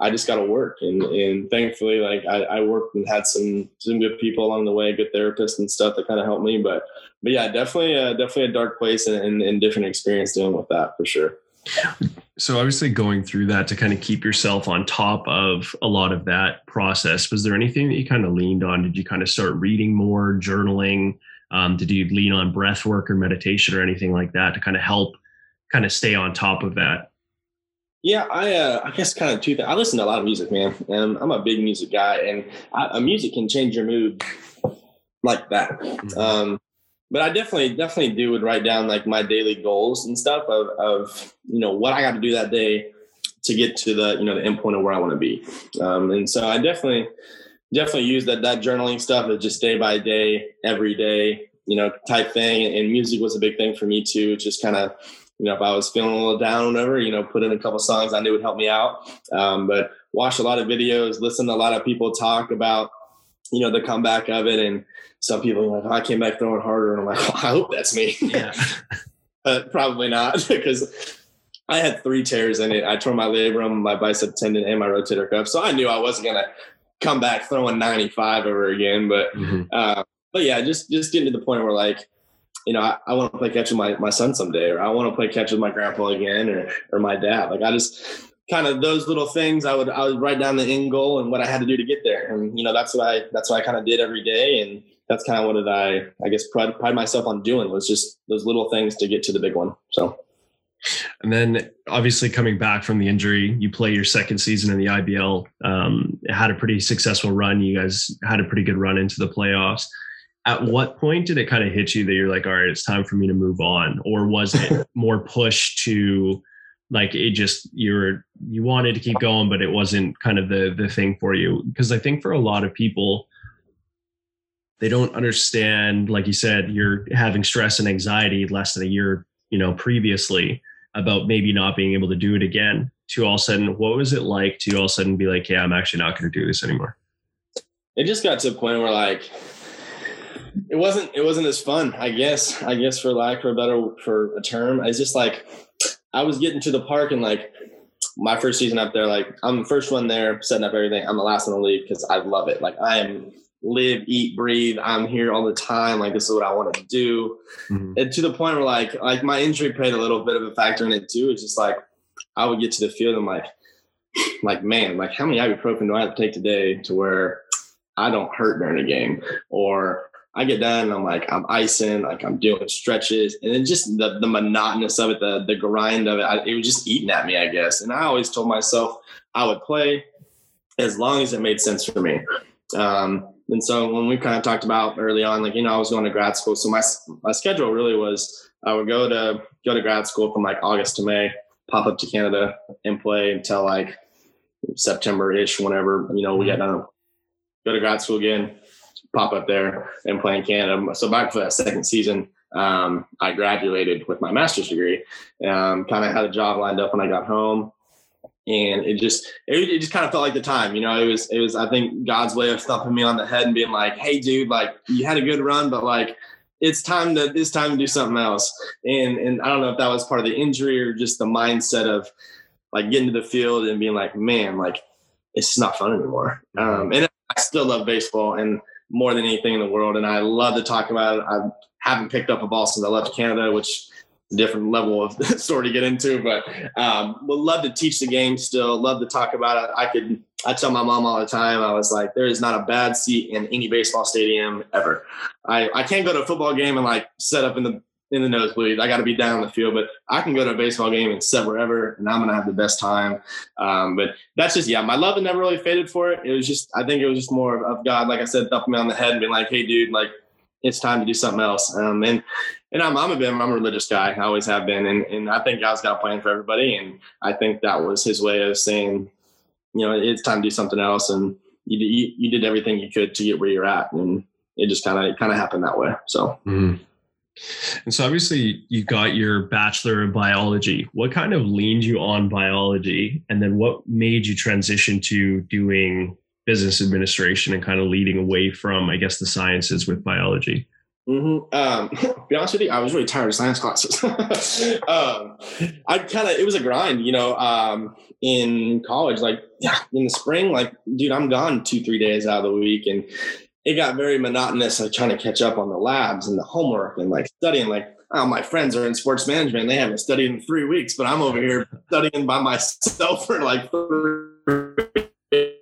I just got to work, and and thankfully, like I, I worked and had some some good people along the way, good therapists and stuff that kind of helped me. But but yeah, definitely, uh, definitely a dark place and, and, and different experience dealing with that for sure. So obviously going through that to kind of keep yourself on top of a lot of that process, was there anything that you kind of leaned on? Did you kind of start reading more, journaling? Um, did you lean on breath work or meditation or anything like that to kind of help kind of stay on top of that? Yeah, I uh, I guess kind of two things. I listen to a lot of music, man, and I'm a big music guy, and I, a music can change your mood like that. Mm-hmm. Um, but I definitely definitely do would write down like my daily goals and stuff of of you know what I got to do that day to get to the you know the end point of where I want to be. Um, and so I definitely definitely use that that journaling stuff is just day by day, every day, you know, type thing. And music was a big thing for me too. Just kind of, you know, if I was feeling a little down or whatever, you know, put in a couple songs I knew would help me out. Um, but watch a lot of videos, listen to a lot of people talk about, you know, the comeback of it. And some people are like, oh, I came back throwing harder. And I'm like, I hope that's me. Yeah. but probably not because I had three tears in it. I tore my labrum, my bicep tendon, and my rotator cuff. So I knew I wasn't gonna come back throwing 95 over again. But mm-hmm. uh, but yeah, just just getting to the point where like, you know, I, I want to play catch with my, my son someday, or I want to play catch with my grandpa again, or or my dad. Like I just kind of those little things I would I would write down the end goal and what I had to do to get there. And you know, that's what I that's what I kind of did every day. And that's kind of what did I I guess pride, pride myself on doing was just those little things to get to the big one. So and then obviously coming back from the injury, you play your second season in the IBL. Um, had a pretty successful run. You guys had a pretty good run into the playoffs. At what point did it kind of hit you that you're like, all right, it's time for me to move on? Or was it more push to like it just you're you wanted to keep going, but it wasn't kind of the the thing for you? Because I think for a lot of people, they don't understand, like you said, you're having stress and anxiety less than a year, you know, previously about maybe not being able to do it again to all of a sudden what was it like to all of a sudden be like yeah i'm actually not going to do this anymore it just got to a point where like it wasn't it wasn't as fun i guess i guess for lack of a better for a term. It's just like i was getting to the park and like my first season up there like i'm the first one there setting up everything. I'm the last one to leave because i love it. Like i am live, eat, breathe. I'm here all the time. Like this is what I want to do. Mm-hmm. And to the point where like like my injury played a little bit of a factor in it too. It's just like I would get to the field and like like man, like how many ibuprofen do I have to take today to where I don't hurt during a game? Or I get done and I'm like I'm icing, like I'm doing stretches, and then just the the monotonous of it, the the grind of it, I, it was just eating at me, I guess. And I always told myself I would play as long as it made sense for me. Um, and so when we kind of talked about early on, like, you know, I was going to grad school. So my, my schedule really was I would go to go to grad school from like August to May, pop up to Canada and play until like September ish, whenever, you know, we got done. Go to grad school again, pop up there and play in Canada. So back for that second season, um, I graduated with my master's degree. Um, kind of had a job lined up when I got home and it just it, it just kind of felt like the time you know it was it was i think god's way of thumping me on the head and being like hey dude like you had a good run but like it's time to it's time to do something else. And and i don't know if that was part of the injury or just the mindset of like getting to the field and being like man like it's not fun anymore. Um and i still love baseball and more than anything in the world and i love to talk about it. I haven't picked up a ball since i left canada which different level of story to get into, but um, would love to teach the game still. Love to talk about it. I could. I tell my mom all the time. I was like, there is not a bad seat in any baseball stadium ever. I I can't go to a football game and like set up in the in the nosebleed. I got to be down the field, but I can go to a baseball game and sit wherever, and I'm gonna have the best time. Um, but that's just yeah, my love never really faded for it. It was just I think it was just more of God, like I said, thumping me on the head and being like, hey, dude, like it's time to do something else. Um, and and I'm I'm a bit I'm a religious guy. I always have been, and and I think God's got a plan for everybody. And I think that was His way of saying, you know, it's time to do something else. And you you, you did everything you could to get where you're at, and it just kind of kind of happened that way. So. Mm. And so obviously you got your bachelor of biology. What kind of leaned you on biology and then what made you transition to doing business administration and kind of leading away from I guess the sciences with biology? Mm-hmm. Um, be honest with you, I was really tired of science classes. um, I kind of it was a grind, you know. Um, in college, like in the spring, like dude, I'm gone two three days out of the week, and it got very monotonous. Like trying to catch up on the labs and the homework and like studying. Like oh, my friends are in sports management, they haven't studied in three weeks, but I'm over here studying by myself for like three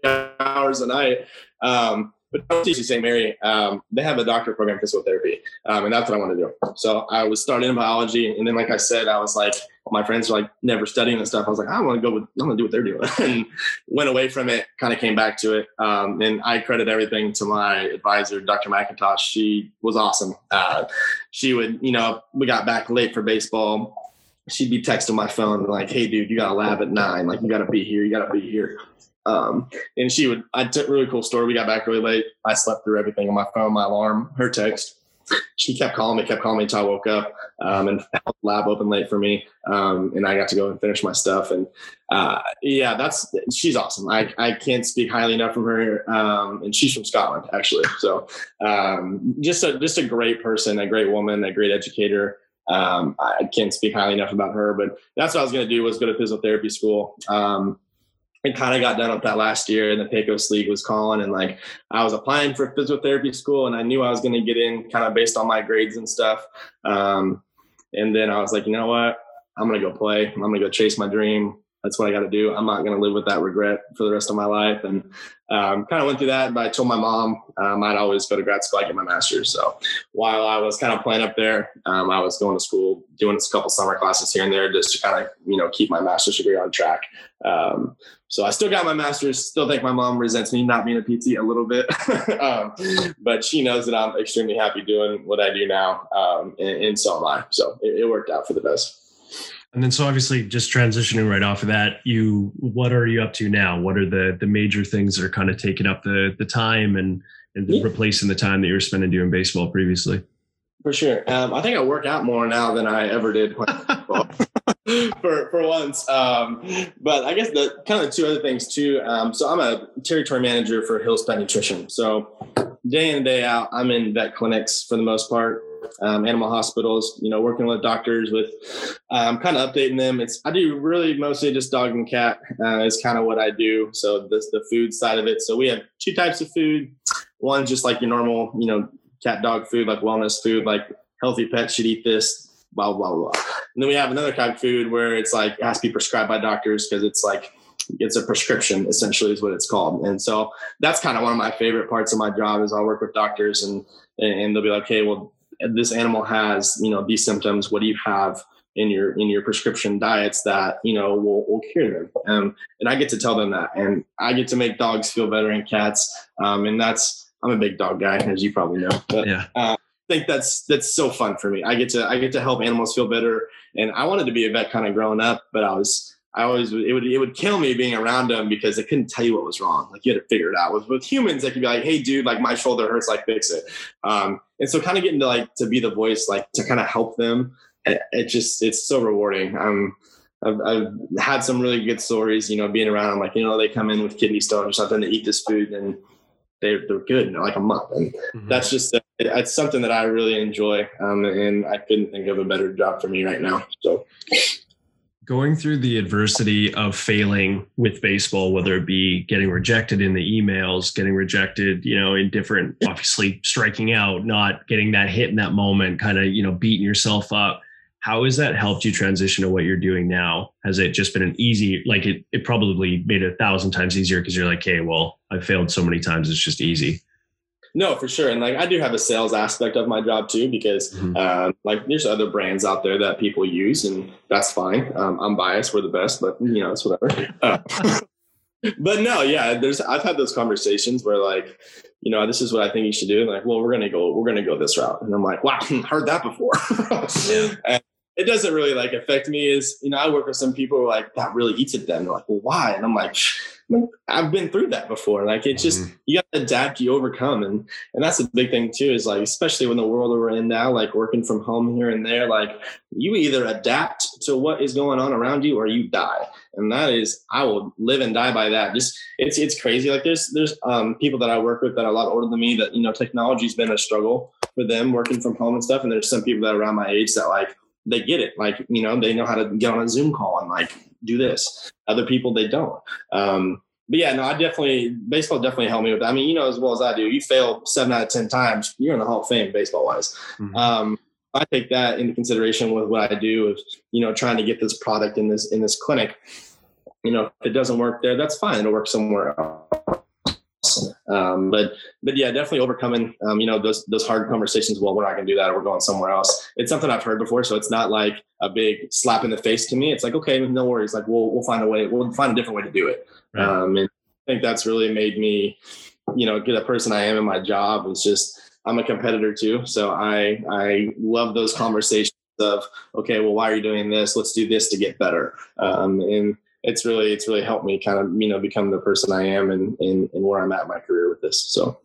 hours a night. Um, but UC St. Mary, um, they have a doctorate program physical therapy, um, and that's what I want to do. So I was starting in biology, and then, like I said, I was like, my friends were like never studying and stuff. I was like, I want to go with, I want to do what they're doing, and went away from it. Kind of came back to it, um, and I credit everything to my advisor, Dr. McIntosh. She was awesome. Uh, she would, you know, we got back late for baseball. She'd be texting my phone like, "Hey, dude, you got a lab at nine. Like, you got to be here. You got to be here." Um, and she would, I took a really cool story. We got back really late. I slept through everything on my phone, my alarm, her text. She kept calling me, kept calling me until I woke up um, and lab open late for me. Um, and I got to go and finish my stuff. And uh, yeah, that's, she's awesome. I, I can't speak highly enough from her. Um, and she's from Scotland actually. So um, just a, just a great person, a great woman, a great educator. Um, I can't speak highly enough about her, but that's what I was going to do was go to physical therapy school. Um, and kind of got done with that last year and the Pecos League was calling and like I was applying for physical therapy school and I knew I was going to get in kind of based on my grades and stuff. Um, and then I was like, you know what? I'm going to go play. I'm going to go chase my dream. That's what I got to do. I'm not going to live with that regret for the rest of my life. And um, kind of went through that. But I told my mom um, I'd always go to grad school. I get my master's. So while I was kind of playing up there, um, I was going to school, doing a couple summer classes here and there, just to kind of you know keep my master's degree on track. Um, so I still got my master's. Still think my mom resents me not being a PT a little bit, um, but she knows that I'm extremely happy doing what I do now, um, and, and, so am I. So it, it worked out for the best. And then, so obviously, just transitioning right off of that, you what are you up to now? What are the the major things that are kind of taking up the the time and and yeah. replacing the time that you were spending doing baseball previously? For sure. Um, I think I work out more now than I ever did for for once. Um, but I guess the kind of the two other things too. Um, so I'm a territory manager for Hill's Pet Nutrition. So day in and day out, I'm in vet clinics for the most part, um, animal hospitals. You know, working with doctors with um, kind of updating them. It's I do really mostly just dog and cat uh, is kind of what I do. So this the food side of it. So we have two types of food. One just like your normal, you know, cat dog food, like wellness food, like healthy pets should eat this blah blah blah. And then we have another kind of food where it's like it has to be prescribed by doctors because it's like it's a prescription essentially is what it's called. And so that's kind of one of my favorite parts of my job is I'll work with doctors and and they'll be like, hey, well, this animal has you know these symptoms. What do you have? in your in your prescription diets that you know will, will cure them um, and i get to tell them that and i get to make dogs feel better and cats um, and that's i'm a big dog guy as you probably know but yeah. uh, think that's that's so fun for me. I get to I get to help animals feel better, and I wanted to be a vet kind of growing up, but I was I always it would it would kill me being around them because they couldn't tell you what was wrong. Like you had to figure it out. With with humans, they could be like, "Hey, dude, like my shoulder hurts, like fix it." Um, and so, kind of getting to like to be the voice, like to kind of help them. It, it, just it's so rewarding. Um, I've, I've had some really good stories, you know, being around. I'm like, you know, they come in with kidney stones or something to eat this food and they're, they're good in like a month. And mm-hmm. that's just, uh, it's something that I really enjoy. Um, and I couldn't think of a better job for me right now. So going through the adversity of failing with baseball, whether it be getting rejected in the emails, getting rejected, you know, in different, obviously striking out, not getting that hit in that moment, kind of, you know, beating yourself up. How has that helped you transition to what you're doing now? Has it just been an easy, like it, it probably made it a thousand times easier because you're like, hey, well, I failed so many times, it's just easy. No, for sure. And like I do have a sales aspect of my job too, because mm-hmm. uh, like there's other brands out there that people use, and that's fine. Um, I'm biased; we're the best, but you know, it's whatever. Uh, but no, yeah, there's I've had those conversations where like, you know, this is what I think you should do. And like, well, we're gonna go, we're gonna go this route, and I'm like, wow, I heard that before. and it doesn't really like affect me. Is you know, I work with some people who are like that really eats at them. They're like, well, why? And I'm like I've been through that before. Like it's just mm-hmm. you got to adapt, you overcome, and and that's the big thing too. Is like especially when the world we're in now, like working from home here and there, like you either adapt to what is going on around you or you die. And that is, I will live and die by that. Just it's it's crazy. Like there's there's um, people that I work with that are a lot older than me that you know technology's been a struggle for them working from home and stuff. And there's some people that are around my age that like they get it. Like you know they know how to get on a Zoom call and like do this. Other people they don't. Um, but yeah, no, I definitely baseball definitely helped me with that. I mean, you know as well as I do, you fail seven out of ten times, you're in the Hall of Fame baseball wise. Mm-hmm. Um, I take that into consideration with what I do of you know trying to get this product in this in this clinic. You know, if it doesn't work there, that's fine. It'll work somewhere else. Um, but but yeah, definitely overcoming um, you know those those hard conversations. Well, we're not going to do that. Or we're going somewhere else. It's something I've heard before, so it's not like a big slap in the face to me. It's like okay, no worries. Like we'll we'll find a way. We'll find a different way to do it. Right. Um, and I think that's really made me, you know, get a person I am in my job. It's just I'm a competitor too, so I I love those conversations of okay, well, why are you doing this? Let's do this to get better. Um, and it's really it's really helped me kind of you know become the person I am and and, and where I'm at in my career with this. So.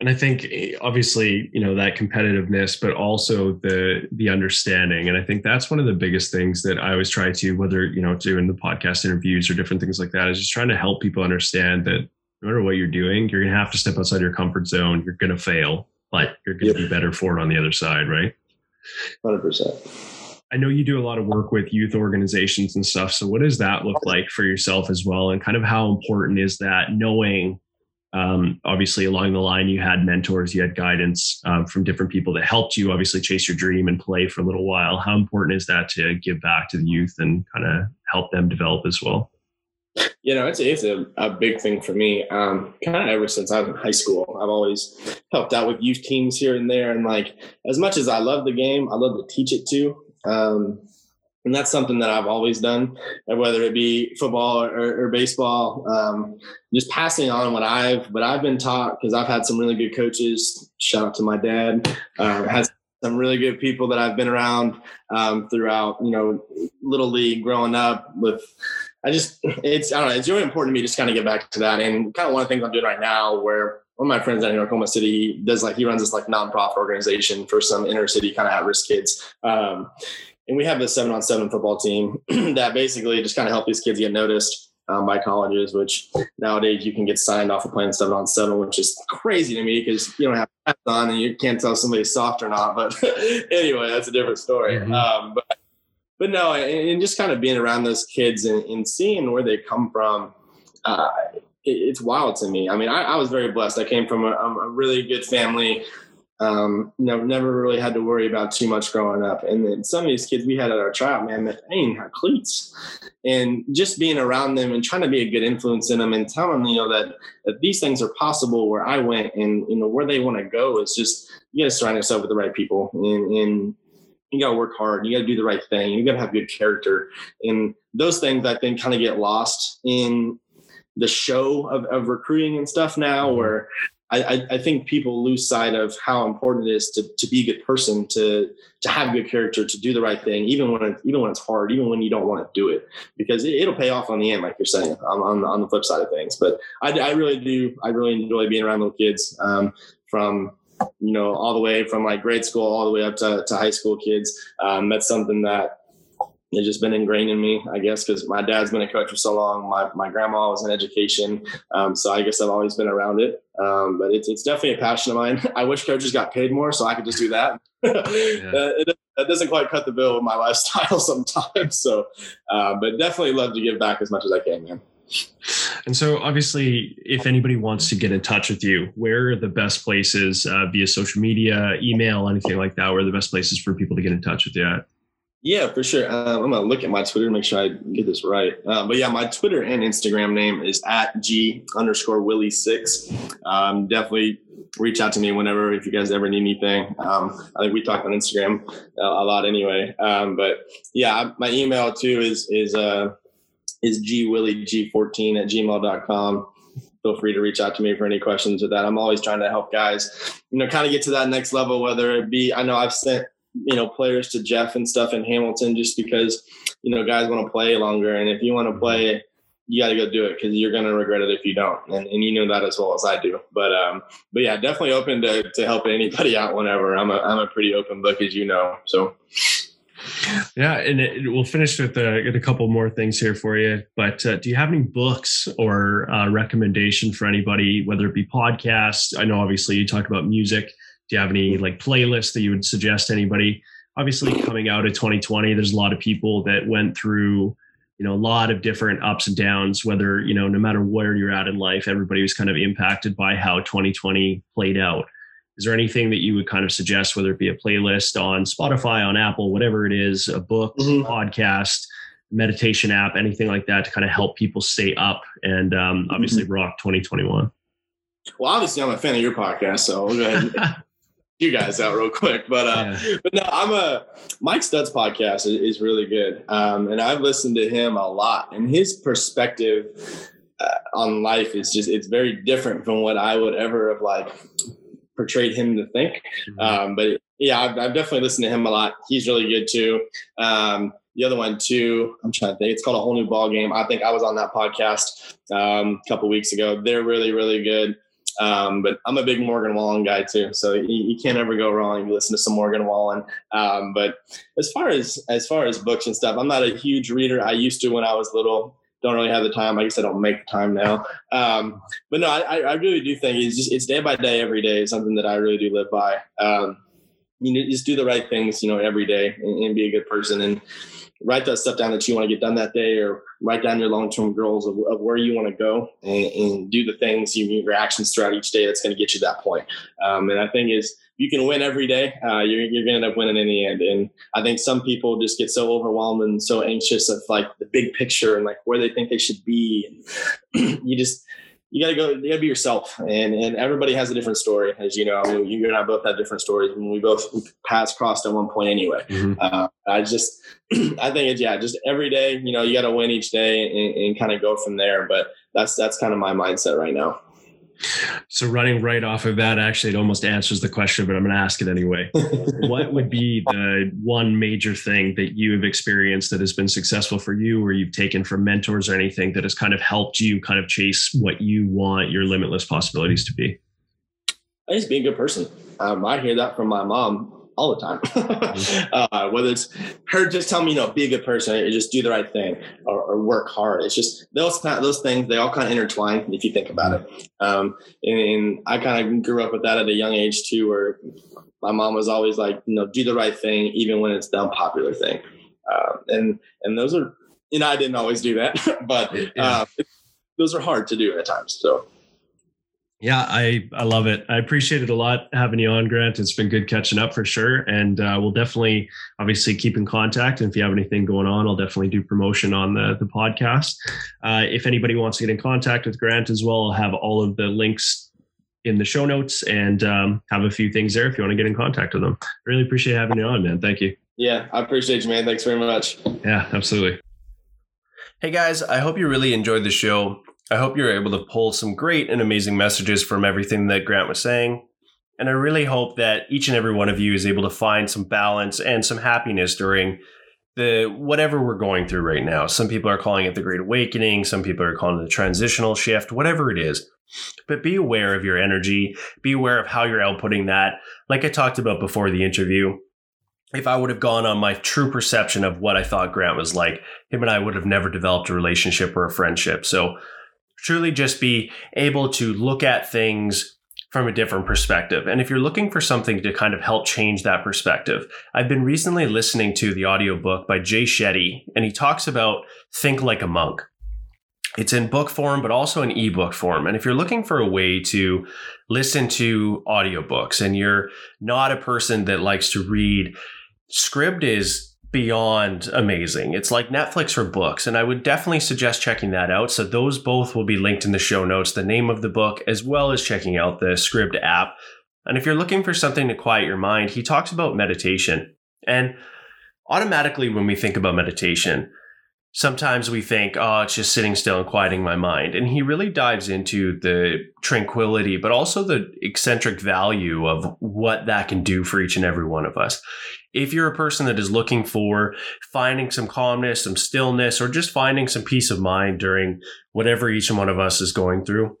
And I think eh, obviously, you know, that competitiveness, but also the the understanding. And I think that's one of the biggest things that I always try to, whether, you know, doing the podcast interviews or different things like that, is just trying to help people understand that no matter what you're doing, you're gonna have to step outside your comfort zone. You're gonna fail, but you're gonna yep. be better for it on the other side, right? Hundred percent. I know you do a lot of work with youth organizations and stuff. So, what does that look like for yourself as well? And kind of how important is that knowing? Um, obviously, along the line, you had mentors, you had guidance um, from different people that helped you obviously chase your dream and play for a little while. How important is that to give back to the youth and kind of help them develop as well? You know, it's, it's a, a big thing for me. Um, kind of ever since I was in high school, I've always helped out with youth teams here and there. And like, as much as I love the game, I love to teach it too. Um, and that's something that I've always done, whether it be football or, or baseball. Um, just passing on what I've what I've been taught because I've had some really good coaches. Shout out to my dad. Uh, has some really good people that I've been around um, throughout, you know, little league growing up with. I just it's I don't know it's really important to me just kind of get back to that and kind of one of the things I'm doing right now where one of my friends out in Oklahoma City does like he runs this like nonprofit organization for some inner city kind of at risk kids. Um, and we have this seven on seven football team that basically just kind of help these kids get noticed um, by colleges, which nowadays you can get signed off of playing seven on seven, which is crazy to me because you don't have hats on and you can't tell somebody's soft or not. But anyway, that's a different story. Mm-hmm. Um, but but no, and, and, just kind of being around those kids and, and seeing where they come from. Uh, it's wild to me. I mean, I, I was very blessed. I came from a, a really good family. Um, never, never really had to worry about too much growing up. And then some of these kids we had at our tryout, man, they ain't had cleats. And just being around them and trying to be a good influence in them and telling them, you know, that, that these things are possible where I went and, you know, where they want to go is just, you got to surround yourself with the right people and, and you got to work hard. You got to do the right thing. You got to have good character. And those things I think kind of get lost in the show of, of recruiting and stuff now mm-hmm. where I, I, think people lose sight of how important it is to, to be a good person, to to have good character, to do the right thing, even when it, even when it's hard, even when you don't want to do it, because it, will pay off on the end, like you're saying, on, on, on the flip side of things. But I, I really do, I really enjoy being around little kids um, from you know all the way from like grade school all the way up to, to high school kids. Um, that's something that it's just been ingrained in me, I guess, because my dad's been a coach for so long. My, my grandma was in education. Um, so I guess I've always been around it. Um, but it's, it's definitely a passion of mine. I wish coaches got paid more so I could just do that. yeah. it, that doesn't quite cut the bill with my lifestyle sometimes. So, uh, but definitely love to give back as much as I can, man. And so, obviously, if anybody wants to get in touch with you, where are the best places uh, via social media, email, anything like that? Where are the best places for people to get in touch with you at? Yeah, for sure. Um, I'm gonna look at my Twitter to make sure I get this right. Um, but yeah, my Twitter and Instagram name is at g underscore willie six. Um, definitely reach out to me whenever if you guys ever need anything. Um, I think we talk on Instagram a, a lot anyway. Um, but yeah, my email too is is uh, is gwillieg14 at gmail.com. Feel free to reach out to me for any questions with that. I'm always trying to help guys, you know, kind of get to that next level, whether it be, I know I've sent, you know, players to Jeff and stuff in Hamilton just because, you know, guys want to play longer. And if you want to play, you got to go do it because you're going to regret it if you don't. And, and you know that as well as I do. But, um, but yeah, definitely open to, to helping anybody out whenever. I'm a, I'm a pretty open book, as you know. So, yeah, and it, we'll finish with a, a, couple more things here for you. But uh, do you have any books or uh, recommendation for anybody, whether it be podcasts? I know obviously you talk about music. Do you have any like playlists that you would suggest to anybody? Obviously, coming out of 2020, there's a lot of people that went through, you know, a lot of different ups and downs. Whether you know, no matter where you're at in life, everybody was kind of impacted by how 2020 played out is there anything that you would kind of suggest, whether it be a playlist on Spotify, on Apple, whatever it is, a book, mm-hmm. podcast, meditation app, anything like that to kind of help people stay up and um, obviously mm-hmm. rock 2021? Well, obviously, I'm a fan of your podcast, so you guys out real quick. But uh, yeah. but no, I'm a Mike Stud's podcast is, really good, um, and I've listened to him a lot, and his perspective uh, on life is just it's very different from what I would ever have like portrayed him to think. Mm-hmm. Um, but yeah, I've, I've, definitely listened to him a lot. He's really good too. Um, the other one too, I'm trying to think. It's called a whole new ball game. I think I was on that podcast um, a couple weeks ago. They're really, really good. Um, but I'm a big Morgan Wallen guy too, so you, you, can't ever go wrong you listen to some Morgan Wallen. Um, but as far as as far as books and stuff, I'm not a huge reader. I used to when I was little don't really have the time. I guess I don't make the time now. Um, but no, I, I really do think it's just it's day by day, every day is something that I really do live by. Um, you know, just do the right things, you know, every day and, and, be a good person and write that stuff down that you want to get done that day or write down your long-term goals of, of where you want to go and, and, do the things, you, your actions throughout each day that's going to get you that point. Um, and I think is you can win every day, uh, you're, you're going to end up winning in the end. And I think some people just get so overwhelmed and so anxious of like the big picture and like where they think they should be. And you just, you gotta go, you gotta be yourself. And, and everybody has a different story. As you know, I mean, you and I both have different stories we both paths crossed at one point anyway. Mm-hmm. Uh, I just, I think it's, yeah, just every day, you know, you got to win each day and, and kind of go from there. But that's, that's kind of my mindset right now. So running right off of that, actually, it almost answers the question, but I'm going to ask it anyway. what would be the one major thing that you have experienced that has been successful for you, or you've taken from mentors or anything that has kind of helped you kind of chase what you want your limitless possibilities to be? I just be a good person. Um, I hear that from my mom all the time. Uh, whether it's her just telling me, you know, be a good person, or just do the right thing, or, or work hard. It's just those those things. They all kind of intertwine if you think about it. Um, and, and, I kind of grew up with that at a young age too, where my mom was always like, you know, do the right thing even when it's the unpopular thing. Uh, and and those are, you know, I didn't always do that, but uh, those are hard to do at times. So. Yeah, I, I love it. I appreciate it a lot having you on, Grant. It's been good catching up for sure. And uh, we'll definitely, obviously, keep in contact. And if you have anything going on, I'll definitely do promotion on the, the podcast. Uh, if anybody wants to get in contact with Grant as well, I'll have all of the links in the show notes and um, have a few things there if you want to get in contact with them. Really appreciate having you on, man. Thank you. Yeah, I appreciate you, man. Thanks very much. Yeah, absolutely. Hey guys, I hope you really enjoyed the show. I hope you're able to pull some great and amazing messages from everything that Grant was saying. And I really hope that each and every one of you is able to find some balance and some happiness during the whatever we're going through right now. Some people are calling it the Great Awakening, some people are calling it the transitional shift, whatever it is. But be aware of your energy, be aware of how you're outputting that. Like I talked about before the interview, if I would have gone on my true perception of what I thought Grant was like, him and I would have never developed a relationship or a friendship. So truly just be able to look at things from a different perspective. And if you're looking for something to kind of help change that perspective, I've been recently listening to the audiobook by Jay Shetty, and he talks about Think Like a Monk. It's in book form, but also in ebook form. And if you're looking for a way to listen to audiobooks and you're not a person that likes to read, Scribd is beyond amazing. It's like Netflix for books, and I would definitely suggest checking that out. So those both will be linked in the show notes, the name of the book, as well as checking out the Scribd app. And if you're looking for something to quiet your mind, he talks about meditation. And automatically when we think about meditation, sometimes we think, oh, it's just sitting still and quieting my mind. And he really dives into the tranquility, but also the eccentric value of what that can do for each and every one of us. If you're a person that is looking for finding some calmness, some stillness, or just finding some peace of mind during whatever each one of us is going through,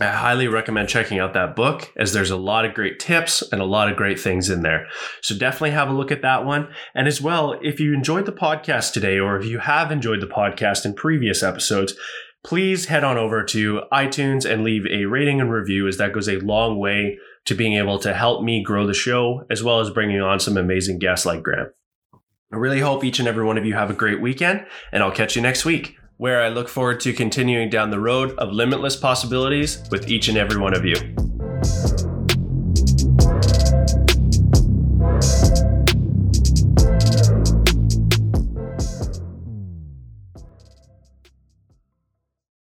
I highly recommend checking out that book as there's a lot of great tips and a lot of great things in there. So definitely have a look at that one. And as well, if you enjoyed the podcast today, or if you have enjoyed the podcast in previous episodes, please head on over to iTunes and leave a rating and review as that goes a long way to being able to help me grow the show as well as bringing on some amazing guests like Grant. I really hope each and every one of you have a great weekend and I'll catch you next week where I look forward to continuing down the road of limitless possibilities with each and every one of you.